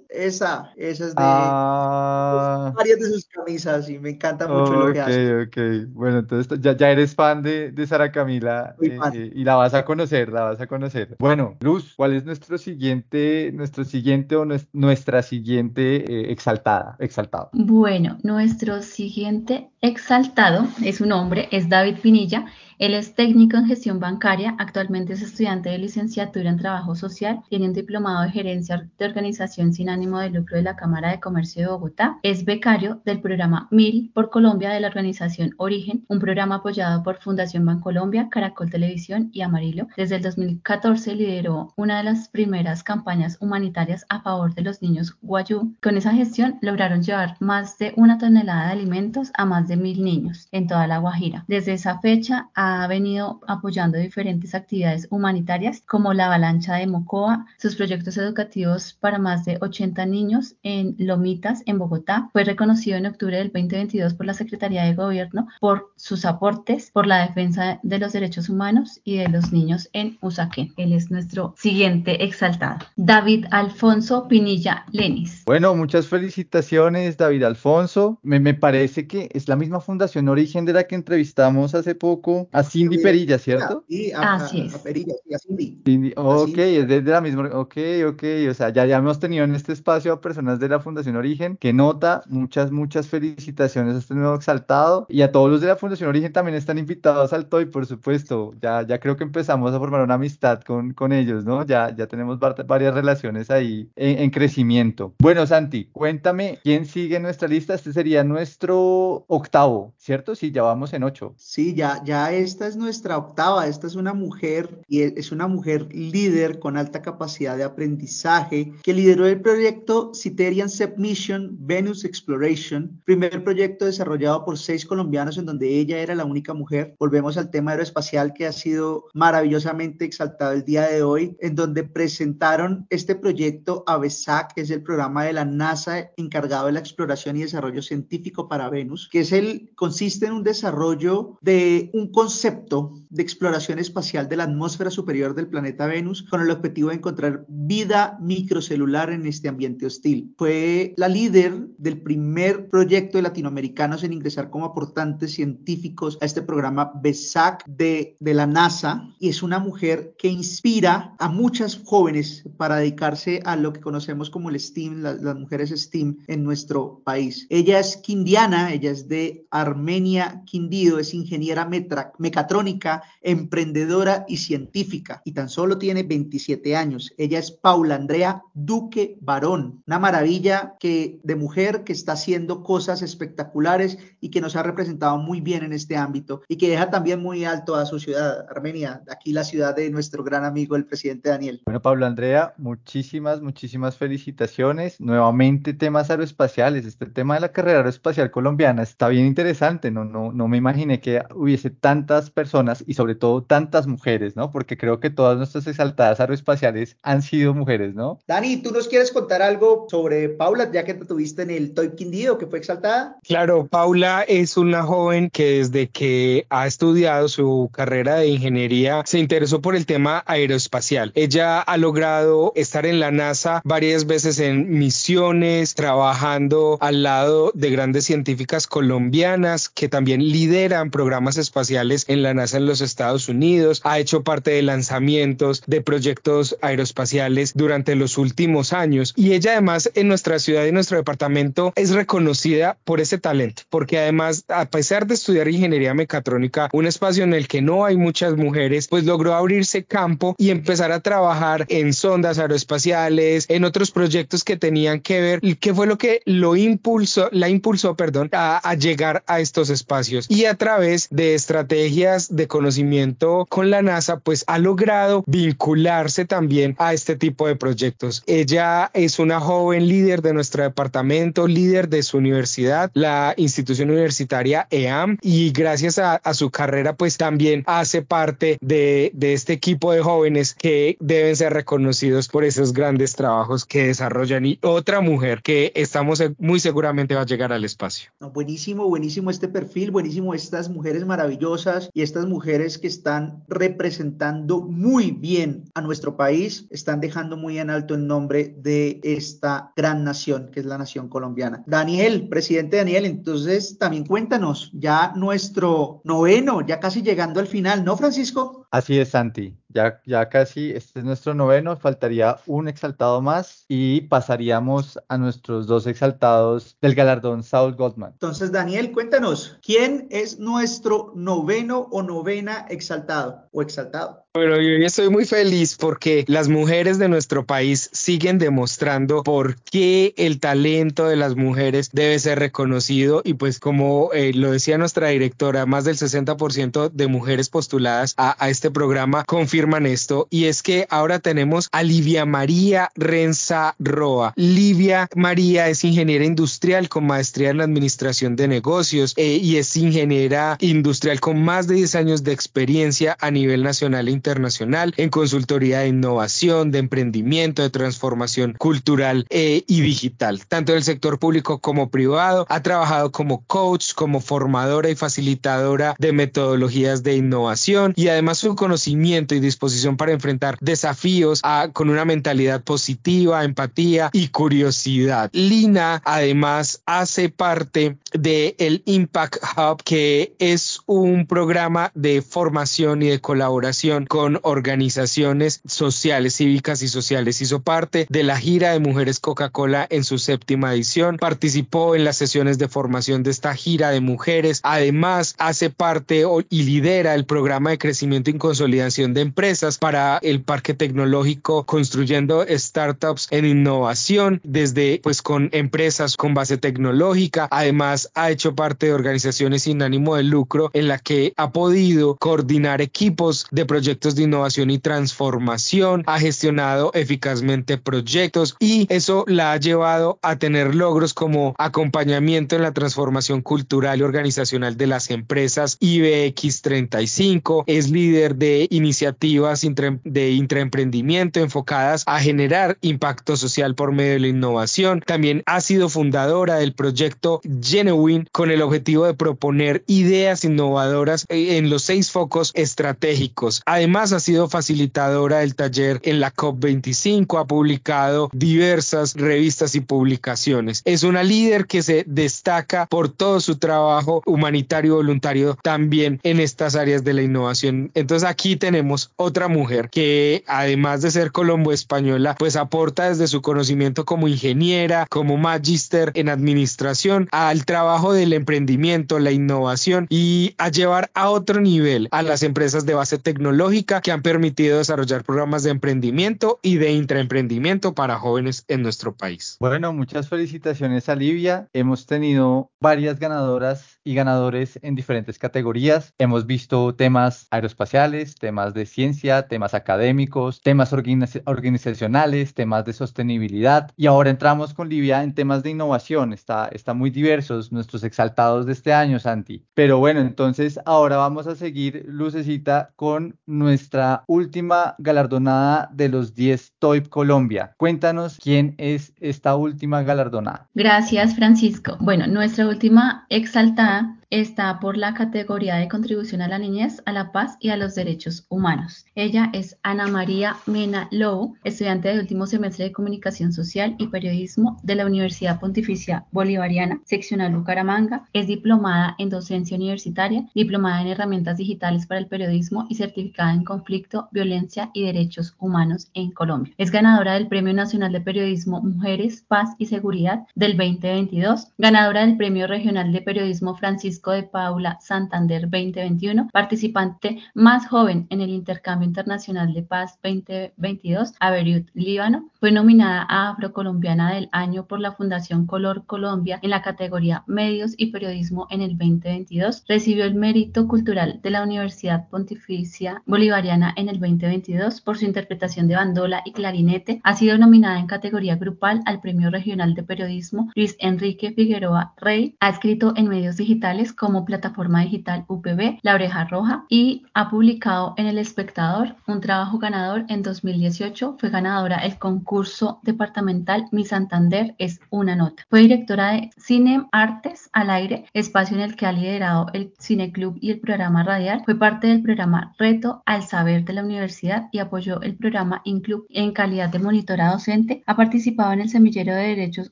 esa, esa es de ah, varias de sus camisas y me encanta mucho oh, lo que hace. Ok, ok, bueno, entonces ya, ya eres fan de, de Sara Camila eh, eh, y la vas a conocer, la vas a conocer. Bueno, Luz, ¿cuál es nuestro siguiente, nuestro siguiente o nuestra siguiente eh, exaltada, exaltado? Bueno, nuestro siguiente exaltado es un hombre, es David Pinilla. Él es técnico en gestión bancaria, actualmente es estudiante de licenciatura en trabajo social, tiene un diplomado de gerencia de organización sin ánimo de lucro de la Cámara de Comercio de Bogotá, es becario del programa MIL por Colombia de la organización Origen, un programa apoyado por Fundación Bancolombia, Caracol Televisión y Amarillo. Desde el 2014 lideró una de las primeras campañas humanitarias a favor de los niños Guayú. Con esa gestión lograron llevar más de una tonelada de alimentos a más de mil niños en toda la Guajira. Desde esa fecha ha ha venido apoyando diferentes actividades humanitarias como la avalancha de Mocoa, sus proyectos educativos para más de 80 niños en Lomitas, en Bogotá. Fue reconocido en octubre del 2022 por la Secretaría de Gobierno por sus aportes por la defensa de los derechos humanos y de los niños en Usaquén. Él es nuestro siguiente exaltado. David Alfonso Pinilla Lenis. Bueno, muchas felicitaciones, David Alfonso. Me, me parece que es la misma Fundación Origen de la que entrevistamos hace poco a Cindy Perilla, ¿cierto? Sí, a, Así es. a Perilla, sí, a Cindy. Cindy ok, es de, la misma, ok, ok, o sea, ya, ya hemos tenido en este espacio a personas de la Fundación Origen, que nota, muchas, muchas felicitaciones a este nuevo exaltado, y a todos los de la Fundación Origen también están invitados al TOY, por supuesto, ya, ya creo que empezamos a formar una amistad con, con ellos, ¿no? Ya, ya tenemos varias relaciones ahí en, en crecimiento. Bueno, Santi, cuéntame, ¿quién sigue en nuestra lista? Este sería nuestro octavo, ¿cierto? Sí, ya vamos en ocho. Sí, ya, ya es esta es nuestra octava, esta es una mujer y e, es una mujer líder con alta capacidad de aprendizaje que lideró el proyecto Citerian Submission Venus Exploration, primer proyecto desarrollado por seis colombianos en donde ella era la única mujer. Volvemos al tema aeroespacial que ha sido maravillosamente exaltado el día de hoy, en donde presentaron este proyecto a BESAC, que es el programa de la NASA encargado de la exploración y desarrollo científico para Venus, que es el, consiste en un desarrollo de un concepto concepto de exploración espacial de la atmósfera superior del planeta Venus con el objetivo de encontrar vida microcelular en este ambiente hostil. Fue la líder del primer proyecto de latinoamericanos en ingresar como aportantes científicos a este programa BESAC de, de la NASA y es una mujer que inspira a muchas jóvenes para dedicarse a lo que conocemos como el STEAM, la, las mujeres STEAM en nuestro país. Ella es quindiana, ella es de Armenia Quindío, es ingeniera metra, mecatrónica, emprendedora y científica, y tan solo tiene 27 años. Ella es Paula Andrea Duque Barón, una maravilla que, de mujer que está haciendo cosas espectaculares y que nos ha representado muy bien en este ámbito y que deja también muy alto a su ciudad, Armenia, aquí la ciudad de nuestro gran amigo, el presidente Daniel. Bueno, Paula Andrea, muchísimas, muchísimas felicitaciones. Nuevamente temas aeroespaciales. Este tema de la carrera aeroespacial colombiana está bien interesante. No, no, no me imaginé que hubiese tanta tantas personas y sobre todo tantas mujeres, ¿no? Porque creo que todas nuestras exaltadas aeroespaciales han sido mujeres, ¿no? Dani, ¿tú nos quieres contar algo sobre Paula, ya que te tuviste en el Toy Quindío, que fue exaltada? Claro, Paula es una joven que desde que ha estudiado su carrera de ingeniería se interesó por el tema aeroespacial. Ella ha logrado estar en la NASA varias veces en misiones, trabajando al lado de grandes científicas colombianas que también lideran programas espaciales en la NASA en los Estados Unidos. Ha hecho parte de lanzamientos de proyectos aeroespaciales durante los últimos años y ella además en nuestra ciudad y nuestro departamento es reconocida por ese talento, porque además a pesar de estudiar ingeniería mecatrónica, un espacio en el que no hay muchas mujeres, pues logró abrirse campo y empezar a trabajar en sondas aeroespaciales, en otros proyectos que tenían que ver, qué fue lo que lo impulsó, la impulsó, perdón, a, a llegar a estos espacios y a través de estrategias de conocimiento con la NASA, pues ha logrado vincularse también a este tipo de proyectos. Ella es una joven líder de nuestro departamento, líder de su universidad, la institución universitaria EAM, y gracias a, a su carrera, pues también hace parte de, de este equipo de jóvenes que deben ser reconocidos por esos grandes trabajos que desarrollan. Y otra mujer que estamos muy seguramente va a llegar al espacio. No, buenísimo, buenísimo este perfil, buenísimo estas mujeres maravillosas y estas mujeres que están representando muy bien a nuestro país, están dejando muy en alto el nombre de esta gran nación que es la nación colombiana. Daniel, presidente Daniel, entonces también cuéntanos, ya nuestro noveno, ya casi llegando al final, ¿no, Francisco? Así es, Santi. Ya, ya casi, este es nuestro noveno, faltaría un exaltado más y pasaríamos a nuestros dos exaltados del galardón Saul Goldman. Entonces, Daniel, cuéntanos, ¿quién es nuestro noveno o novena exaltado o exaltado? Bueno, yo estoy muy feliz porque las mujeres de nuestro país siguen demostrando por qué el talento de las mujeres debe ser reconocido y pues como eh, lo decía nuestra directora, más del 60% de mujeres postuladas a, este programa confirman esto y es que ahora tenemos a Livia María Renza Roa. Livia María es ingeniera industrial con maestría en administración de negocios eh, y es ingeniera industrial con más de 10 años de experiencia a nivel nacional e internacional en consultoría de innovación, de emprendimiento, de transformación cultural eh, y digital, tanto en el sector público como privado. Ha trabajado como coach, como formadora y facilitadora de metodologías de innovación y además su conocimiento y disposición para enfrentar desafíos a, con una mentalidad positiva, empatía y curiosidad. Lina además hace parte del el Impact Hub, que es un programa de formación y de colaboración con organizaciones sociales, cívicas y sociales. Hizo parte de la gira de Mujeres Coca-Cola en su séptima edición, participó en las sesiones de formación de esta gira de mujeres, además hace parte y lidera el programa de crecimiento y consolidación de empresas para el parque tecnológico, construyendo startups en innovación desde pues con empresas con base tecnológica, además ha hecho parte de organizaciones sin ánimo de lucro en la que ha podido coordinar equipos de proyectos de innovación y transformación, ha gestionado eficazmente proyectos y eso la ha llevado a tener logros como acompañamiento en la transformación cultural y organizacional de las empresas IBX 35, es líder de iniciativas de intraemprendimiento enfocadas a generar impacto social por medio de la innovación. También ha sido fundadora del proyecto Genuine con el objetivo de proponer ideas innovadoras en los seis focos estratégicos. Además, ha sido facilitadora del taller en la COP25, ha publicado diversas revistas y publicaciones. Es una líder que se destaca por todo su trabajo humanitario voluntario también en estas áreas de la innovación. Entonces aquí tenemos otra mujer que además de ser colombo española, pues aporta desde su conocimiento como ingeniera, como magíster en administración al trabajo del emprendimiento, la innovación y a llevar a otro nivel a las empresas de base tecnológica que han permitido desarrollar programas de emprendimiento y de intraemprendimiento para jóvenes en nuestro país. Bueno, muchas felicitaciones a Livia. Hemos tenido varias ganadoras y ganadores en diferentes categorías. Hemos visto temas aeroespaciales, temas de ciencia, temas académicos, temas organizacionales, temas de sostenibilidad y ahora entramos con Livia en temas de innovación. Está, está muy diversos nuestros exaltados de este año, Santi. Pero bueno, entonces ahora vamos a seguir, Lucecita, con nuestra última galardonada de los 10 TOIP Colombia. Cuéntanos quién es esta última galardonada. Gracias, Francisco. Bueno, nuestra última exaltada está por la categoría de contribución a la niñez, a la paz y a los derechos humanos. Ella es Ana María Mena Lowe, estudiante de último semestre de Comunicación Social y Periodismo de la Universidad Pontificia Bolivariana, seccional Bucaramanga. Es diplomada en docencia universitaria, diplomada en herramientas digitales para el periodismo y certificada en conflicto, violencia y derechos humanos en Colombia. Es ganadora del Premio Nacional de Periodismo Mujeres, Paz y Seguridad del 2022, ganadora del Premio Regional de Periodismo Francisco de Paula Santander 2021, participante más joven en el Intercambio Internacional de Paz 2022 a Líbano. Fue nominada a Afrocolombiana del Año por la Fundación Color Colombia en la categoría Medios y Periodismo en el 2022. Recibió el Mérito Cultural de la Universidad Pontificia Bolivariana en el 2022 por su interpretación de bandola y clarinete. Ha sido nominada en categoría grupal al Premio Regional de Periodismo Luis Enrique Figueroa Rey. Ha escrito en medios digitales como plataforma digital UPB, La Oreja Roja, y ha publicado en El Espectador un trabajo ganador en 2018. Fue ganadora el concurso departamental Mi Santander es una nota. Fue directora de Cine Artes al Aire, espacio en el que ha liderado el Cine Club y el programa radial. Fue parte del programa Reto al Saber de la Universidad y apoyó el programa INCLUB en calidad de monitora docente. Ha participado en el Semillero de Derechos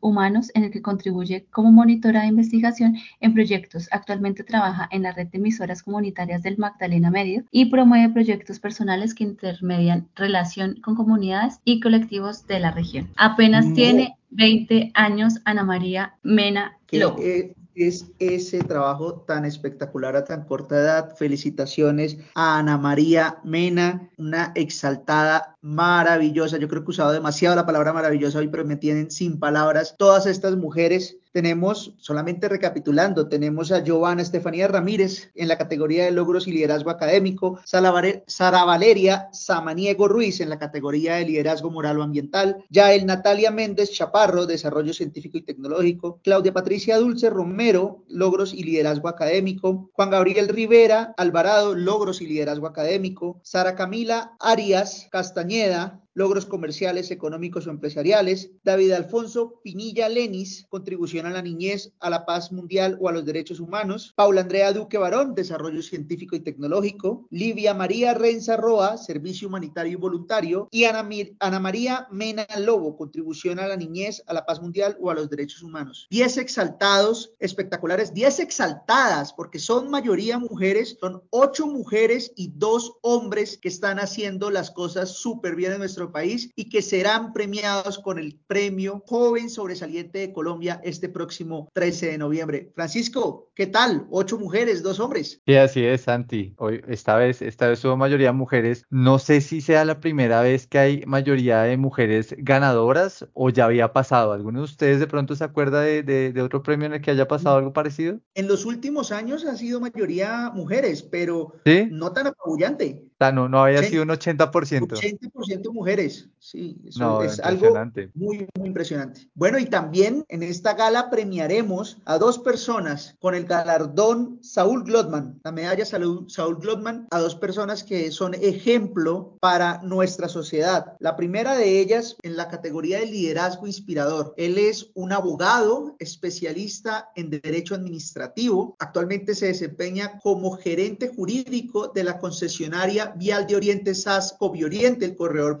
Humanos en el que contribuye como monitora de investigación en proyectos Actualmente trabaja en la red de emisoras comunitarias del Magdalena Medio y promueve proyectos personales que intermedian relación con comunidades y colectivos de la región. Apenas tiene 20 años Ana María Mena Lobo es ese trabajo tan espectacular a tan corta edad. Felicitaciones a Ana María Mena, una exaltada maravillosa. Yo creo que he usado demasiado la palabra maravillosa hoy, pero me tienen sin palabras. Todas estas mujeres tenemos, solamente recapitulando, tenemos a Giovanna Estefanía Ramírez en la categoría de logros y liderazgo académico, Sara Valeria Samaniego Ruiz en la categoría de liderazgo moral o ambiental, Yael Natalia Méndez Chaparro, desarrollo científico y tecnológico, Claudia Patricia Dulce Romero, logros y liderazgo académico, Juan Gabriel Rivera Alvarado, logros y liderazgo académico, Sara Camila Arias Castañeda, Castañeda, logros comerciales, económicos o empresariales. David Alfonso Pinilla Lenis, contribución a la niñez, a la paz mundial o a los derechos humanos. Paula Andrea Duque Barón, desarrollo científico y tecnológico. Livia María Renza Roa, servicio humanitario y voluntario. Y Ana, Ana María Mena Lobo, contribución a la niñez, a la paz mundial o a los derechos humanos. Diez exaltados espectaculares, diez exaltadas, porque son mayoría mujeres, son ocho mujeres y dos hombres que están haciendo las cosas súper bien en nuestro país y que serán premiados con el premio Joven Sobresaliente de Colombia este próximo 13 de noviembre. Francisco, ¿qué tal? Ocho mujeres, dos hombres. Sí, así es, Santi. Hoy, esta vez, esta vez hubo mayoría de mujeres. No sé si sea la primera vez que hay mayoría de mujeres ganadoras o ya había pasado. ¿Alguno de ustedes de pronto se acuerda de, de otro premio en el que haya pasado algo parecido? En los últimos años ha sido mayoría mujeres, pero no tan apabullante no, no había sido un 80%. 80% mujeres, sí, eso es algo muy, muy impresionante. Bueno, y también en esta gala premiaremos a dos personas con el galardón Saúl Glotman, la medalla Saúl Glotman, a dos personas que son ejemplo para nuestra sociedad. La primera de ellas en la categoría de liderazgo inspirador. Él es un abogado especialista en derecho administrativo. Actualmente se desempeña como gerente jurídico de la concesionaria Vial de Oriente SAS Oriente, el corredor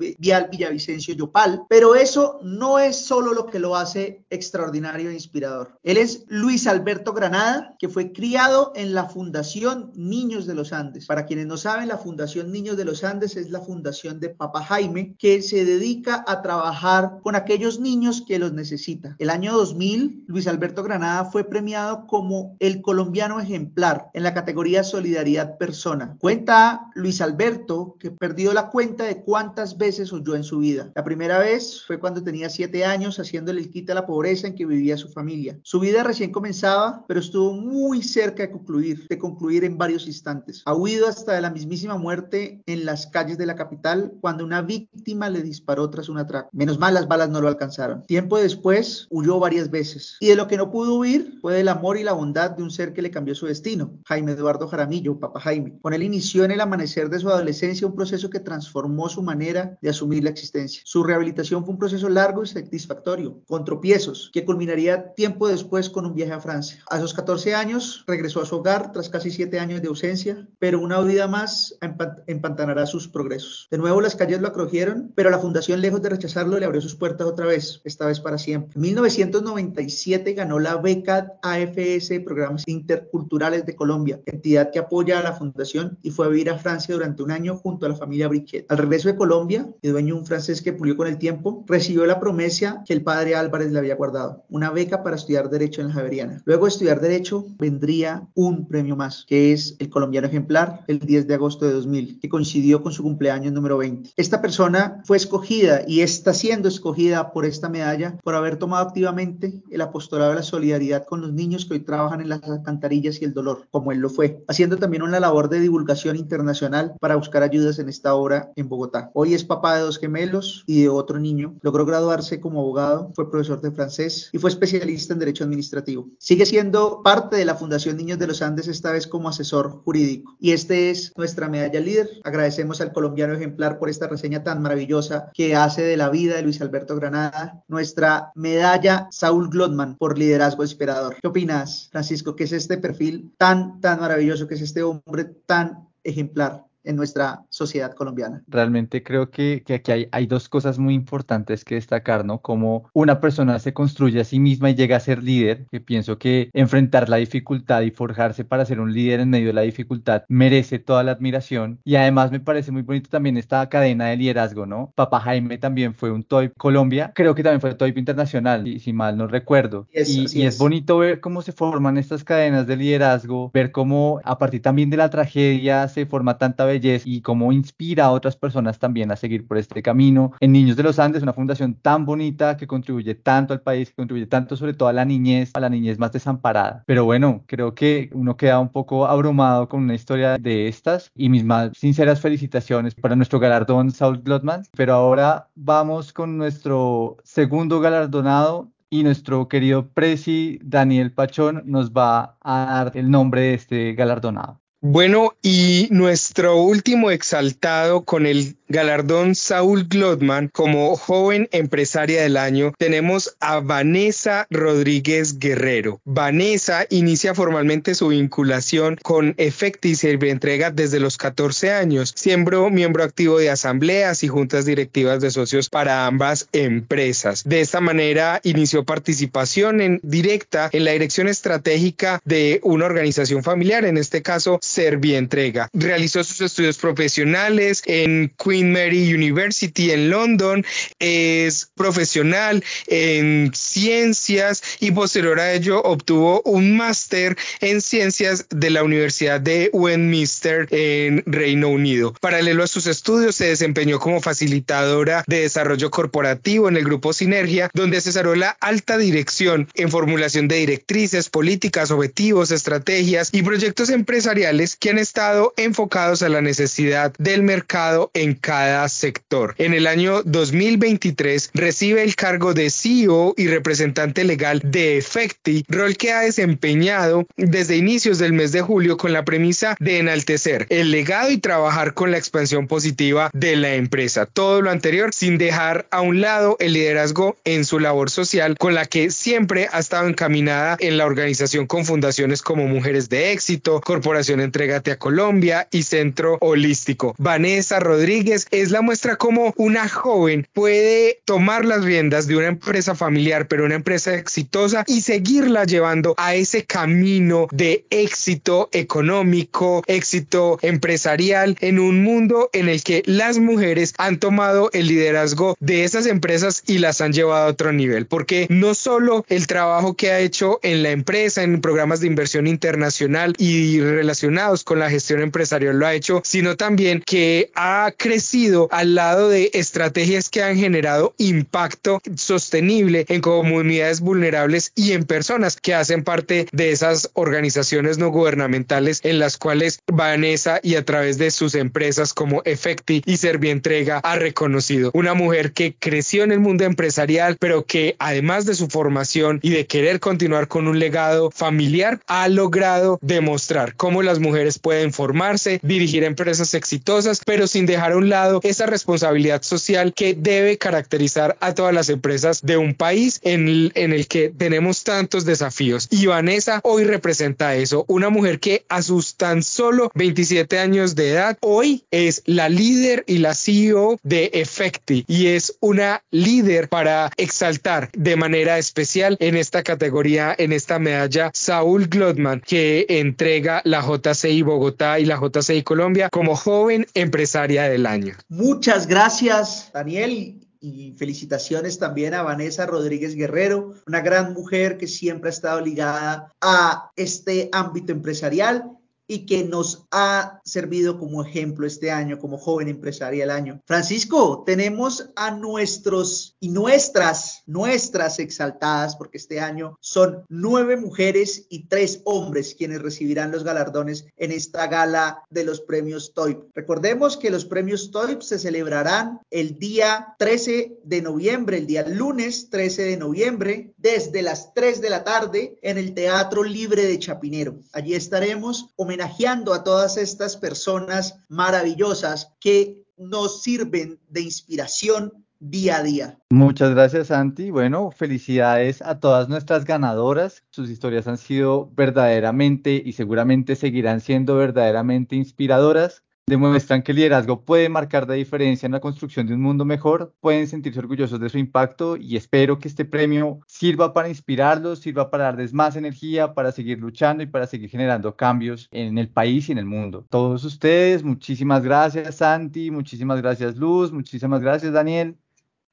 Villavicencio Yopal, pero eso no es solo lo que lo hace extraordinario e inspirador. Él es Luis Alberto Granada, que fue criado en la Fundación Niños de los Andes. Para quienes no saben, la Fundación Niños de los Andes es la fundación de Papa Jaime, que se dedica a trabajar con aquellos niños que los necesitan. El año 2000, Luis Alberto Granada fue premiado como el colombiano ejemplar en la categoría Solidaridad Persona. Cuenta Luis Alberto que perdió la cuenta de cuántas veces oyó en su vida. La primera vez fue cuando tenía siete años haciéndole el quita a la pobreza en que vivía su familia. Su vida recién comenzaba, pero estuvo muy cerca de concluir, de concluir en varios instantes. Ha huido hasta de la mismísima muerte en las calles de la capital cuando una víctima le disparó tras un atraco. Menos mal las balas no lo alcanzaron. Tiempo después huyó varias veces y de lo que no pudo huir fue del amor y la bondad de un ser que le cambió su destino, Jaime Eduardo Jaramillo, Papa Jaime. Con él inició en el amanecer de su adolescencia un proceso que transformó su manera de asumir la existencia. Su rehabilitación fue un proceso largo y satisfactorio, con tropiezos, que culminaría tiempo después con un viaje a Francia. A sus 14 años regresó a su hogar tras casi 7 años de ausencia, pero una vida más empantanará sus progresos. De nuevo las calles lo acogieron, pero la fundación, lejos de rechazarlo, le abrió sus puertas otra vez, esta vez para siempre. En 1997 ganó la beca AFS Programas Interculturales de Colombia, entidad que apoya a la fundación y fue a vivir a Francia durante un año junto a la familia Brichet. Al regreso de Colombia, dueño un francés que pulió con el tiempo, recibió la promesa que el padre Álvarez le había guardado, una beca para estudiar Derecho en la Javeriana. Luego de estudiar Derecho, vendría un premio más, que es el colombiano ejemplar, el 10 de agosto de 2000, que coincidió con su cumpleaños número 20. Esta persona fue escogida y está siendo escogida por esta medalla por haber tomado activamente el apostolado de la solidaridad con los niños que hoy trabajan en las alcantarillas y el dolor, como él lo fue, haciendo también una labor de divulgación internacional para buscar ayudas en esta obra en Bogotá. Hoy es papá de dos gemelos y de otro niño. Logró graduarse como abogado, fue profesor de francés y fue especialista en derecho administrativo. Sigue siendo parte de la Fundación Niños de los Andes, esta vez como asesor jurídico. Y este es nuestra medalla líder. Agradecemos al colombiano ejemplar por esta reseña tan maravillosa que hace de la vida de Luis Alberto Granada, nuestra medalla Saúl Glotman por liderazgo inspirador. ¿Qué opinas, Francisco? ¿Qué es este perfil tan, tan maravilloso? ¿Qué es este hombre tan ejemplar? en nuestra sociedad colombiana. Realmente creo que, que aquí hay, hay, dos cosas muy importantes que destacar, ¿no? Como una persona se construye a sí misma y llega a ser líder, que pienso que enfrentar la dificultad y forjarse para ser un líder en medio de la dificultad merece toda la admiración. Y además me parece muy bonito también esta cadena de liderazgo, ¿no? Papá Jaime también fue un TOIP Colombia, creo que también fue TOIP internacional, y, si mal no recuerdo. y, y es. es bonito ver cómo se forman estas cadenas de liderazgo, ver cómo a partir también de la tragedia se forma tanta belleza y cómo inspira a otras personas también a seguir por este camino. En Niños de los Andes, una fundación tan bonita que contribuye tanto al país, que contribuye tanto sobre todo a la niñez, a la niñez más desamparada. Pero bueno, creo que uno queda un poco abrumado con una historia de estas y mis más sinceras felicitaciones para nuestro galardón Saul Glotman. Pero ahora vamos con nuestro segundo galardonado, y nuestro querido Presi Daniel Pachón nos va a dar el nombre de este galardonado. Bueno, y nuestro último exaltado con el galardón Saúl Glotman como joven empresaria del año, tenemos a Vanessa Rodríguez Guerrero. Vanessa inicia formalmente su vinculación con Efecti y entrega desde los 14 años, siendo miembro activo de asambleas y juntas directivas de socios para ambas empresas. De esta manera inició participación en directa en la dirección estratégica de una organización familiar, en este caso Servientrega. Realizó sus estudios profesionales en Queen Mary University en London. Es profesional en ciencias y posterior a ello obtuvo un máster en ciencias de la Universidad de Westminster en Reino Unido. Paralelo a sus estudios se desempeñó como facilitadora de desarrollo corporativo en el grupo Sinergia, donde asesoró la alta dirección en formulación de directrices, políticas, objetivos, estrategias y proyectos empresariales que han estado enfocados a la necesidad del mercado en cada sector. En el año 2023 recibe el cargo de CEO y representante legal de Efecti, rol que ha desempeñado desde inicios del mes de julio con la premisa de enaltecer el legado y trabajar con la expansión positiva de la empresa. Todo lo anterior sin dejar a un lado el liderazgo en su labor social con la que siempre ha estado encaminada en la organización con fundaciones como Mujeres de Éxito, corporaciones Entrégate a Colombia y Centro Holístico. Vanessa Rodríguez es la muestra como una joven puede tomar las riendas de una empresa familiar, pero una empresa exitosa y seguirla llevando a ese camino de éxito económico, éxito empresarial en un mundo en el que las mujeres han tomado el liderazgo de esas empresas y las han llevado a otro nivel, porque no solo el trabajo que ha hecho en la empresa, en programas de inversión internacional y relacionados con la gestión empresarial lo ha hecho, sino también que ha crecido al lado de estrategias que han generado impacto sostenible en comunidades vulnerables y en personas que hacen parte de esas organizaciones no gubernamentales en las cuales Vanessa y a través de sus empresas como Efecti y Servientrega ha reconocido. Una mujer que creció en el mundo empresarial, pero que además de su formación y de querer continuar con un legado familiar, ha logrado demostrar cómo las mujeres pueden formarse, dirigir empresas exitosas, pero sin dejar a un lado esa responsabilidad social que debe caracterizar a todas las empresas de un país en el, en el que tenemos tantos desafíos. Y Vanessa hoy representa eso, una mujer que a sus tan solo 27 años de edad, hoy es la líder y la CEO de Efecti y es una líder para exaltar de manera especial en esta categoría, en esta medalla, Saúl Glotman, que entrega la JCI Bogotá y la JCI Colombia como joven empresaria del año. Muchas gracias, Daniel y felicitaciones también a Vanessa Rodríguez Guerrero, una gran mujer que siempre ha estado ligada a este ámbito empresarial y que nos ha servido como ejemplo este año, como joven empresaria del año. Francisco, tenemos a nuestros y nuestras, nuestras exaltadas, porque este año son nueve mujeres y tres hombres quienes recibirán los galardones en esta gala de los premios TOIP. Recordemos que los premios TOIP se celebrarán el día 13 de noviembre, el día lunes 13 de noviembre, desde las 3 de la tarde en el Teatro Libre de Chapinero. Allí estaremos homenajeando a todas estas personas maravillosas que nos sirven de inspiración día a día. Muchas gracias, Santi. Bueno, felicidades a todas nuestras ganadoras. Sus historias han sido verdaderamente y seguramente seguirán siendo verdaderamente inspiradoras demuestran que el liderazgo puede marcar la diferencia en la construcción de un mundo mejor, pueden sentirse orgullosos de su impacto y espero que este premio sirva para inspirarlos, sirva para darles más energía, para seguir luchando y para seguir generando cambios en el país y en el mundo. Todos ustedes, muchísimas gracias Santi, muchísimas gracias Luz, muchísimas gracias Daniel.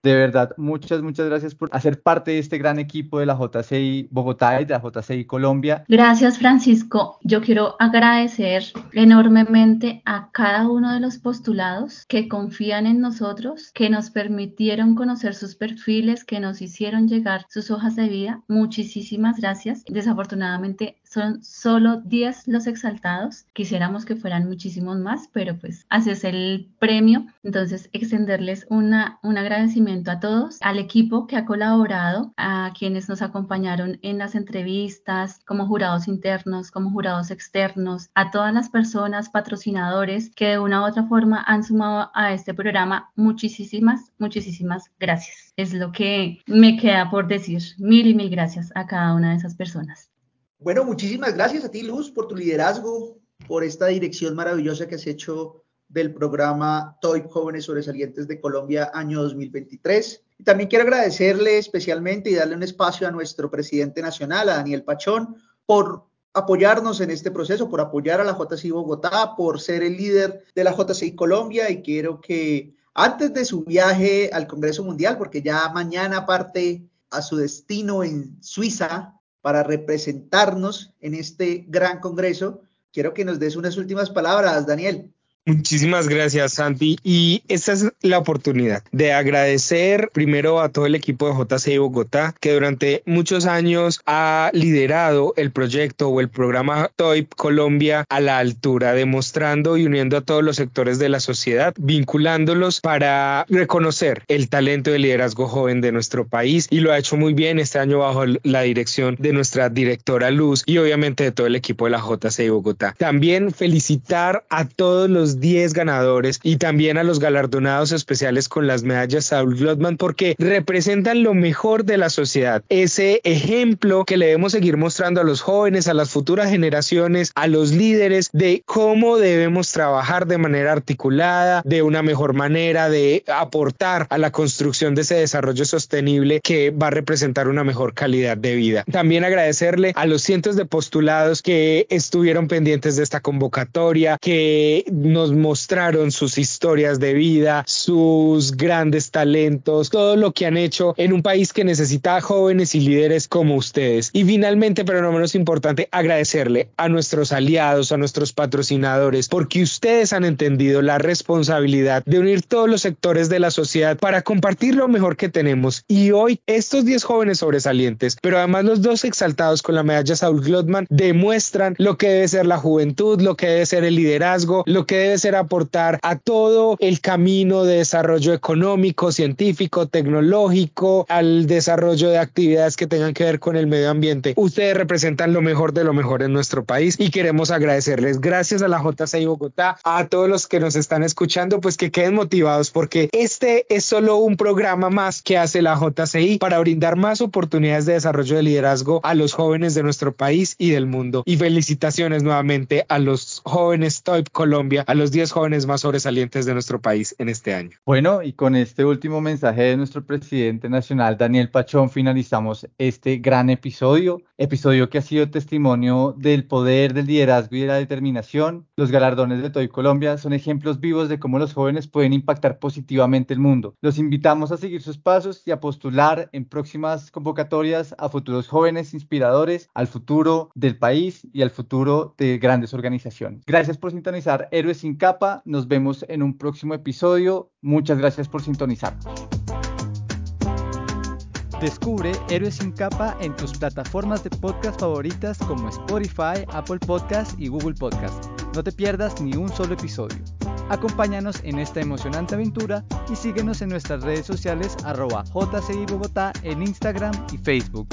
De verdad, muchas, muchas gracias por hacer parte de este gran equipo de la JCI Bogotá y de la JCI Colombia. Gracias, Francisco. Yo quiero agradecer enormemente a cada uno de los postulados que confían en nosotros, que nos permitieron conocer sus perfiles, que nos hicieron llegar sus hojas de vida. Muchísimas gracias. Desafortunadamente, son solo 10 los exaltados. Quisiéramos que fueran muchísimos más, pero pues así es el premio. Entonces, extenderles una, un agradecimiento a todos, al equipo que ha colaborado, a quienes nos acompañaron en las entrevistas, como jurados internos, como jurados externos, a todas las personas, patrocinadores que de una u otra forma han sumado a este programa. Muchísimas, muchísimas gracias. Es lo que me queda por decir. Mil y mil gracias a cada una de esas personas. Bueno, muchísimas gracias a ti, Luz, por tu liderazgo, por esta dirección maravillosa que has hecho del programa TOY Jóvenes Sobresalientes de Colombia año 2023. Y también quiero agradecerle especialmente y darle un espacio a nuestro presidente nacional, a Daniel Pachón, por apoyarnos en este proceso, por apoyar a la JCI Bogotá, por ser el líder de la JCI Colombia y quiero que antes de su viaje al Congreso Mundial, porque ya mañana parte a su destino en Suiza, para representarnos en este gran congreso. Quiero que nos des unas últimas palabras, Daniel. Muchísimas gracias, Santi. Y esta es la oportunidad de agradecer primero a todo el equipo de JCI Bogotá, que durante muchos años ha liderado el proyecto o el programa TOIP Colombia a la altura, demostrando y uniendo a todos los sectores de la sociedad, vinculándolos para reconocer el talento de liderazgo joven de nuestro país. Y lo ha hecho muy bien este año bajo la dirección de nuestra directora Luz y obviamente de todo el equipo de la JCI Bogotá. También felicitar a todos los los 10 ganadores y también a los galardonados especiales con las medallas Saul Glotman porque representan lo mejor de la sociedad. Ese ejemplo que le debemos seguir mostrando a los jóvenes, a las futuras generaciones, a los líderes de cómo debemos trabajar de manera articulada, de una mejor manera, de aportar a la construcción de ese desarrollo sostenible que va a representar una mejor calidad de vida. También agradecerle a los cientos de postulados que estuvieron pendientes de esta convocatoria, que nos mostraron sus historias de vida, sus grandes talentos, todo lo que han hecho en un país que necesita jóvenes y líderes como ustedes. Y finalmente, pero no menos importante, agradecerle a nuestros aliados, a nuestros patrocinadores, porque ustedes han entendido la responsabilidad de unir todos los sectores de la sociedad para compartir lo mejor que tenemos. Y hoy estos 10 jóvenes sobresalientes, pero además los dos exaltados con la medalla Saul Glotman, demuestran lo que debe ser la juventud, lo que debe ser el liderazgo, lo que debe ser aportar a todo el camino de desarrollo económico, científico, tecnológico, al desarrollo de actividades que tengan que ver con el medio ambiente. Ustedes representan lo mejor de lo mejor en nuestro país y queremos agradecerles. Gracias a la JCI Bogotá, a todos los que nos están escuchando, pues que queden motivados porque este es solo un programa más que hace la JCI para brindar más oportunidades de desarrollo de liderazgo a los jóvenes de nuestro país y del mundo. Y felicitaciones nuevamente a los jóvenes TOIP Colombia, a los 10 jóvenes más sobresalientes de nuestro país en este año. Bueno, y con este último mensaje de nuestro presidente nacional, Daniel Pachón, finalizamos este gran episodio, episodio que ha sido testimonio del poder, del liderazgo y de la determinación. Los galardones de TOIP Colombia son ejemplos vivos de cómo los jóvenes pueden impactar positivamente el mundo. Los invitamos a seguir sus pasos y a postular en próximas convocatorias a futuros jóvenes inspiradores, al futuro del país y al futuro de grandes organizaciones. Gracias por sintonizar Héroes sin capa. Nos vemos en un próximo episodio. Muchas gracias por sintonizar. Descubre Héroes sin capa en tus plataformas de podcast favoritas como Spotify, Apple Podcast y Google Podcast. No te pierdas ni un solo episodio. Acompáñanos en esta emocionante aventura y síguenos en nuestras redes sociales arroba JCI Bogotá en Instagram y Facebook.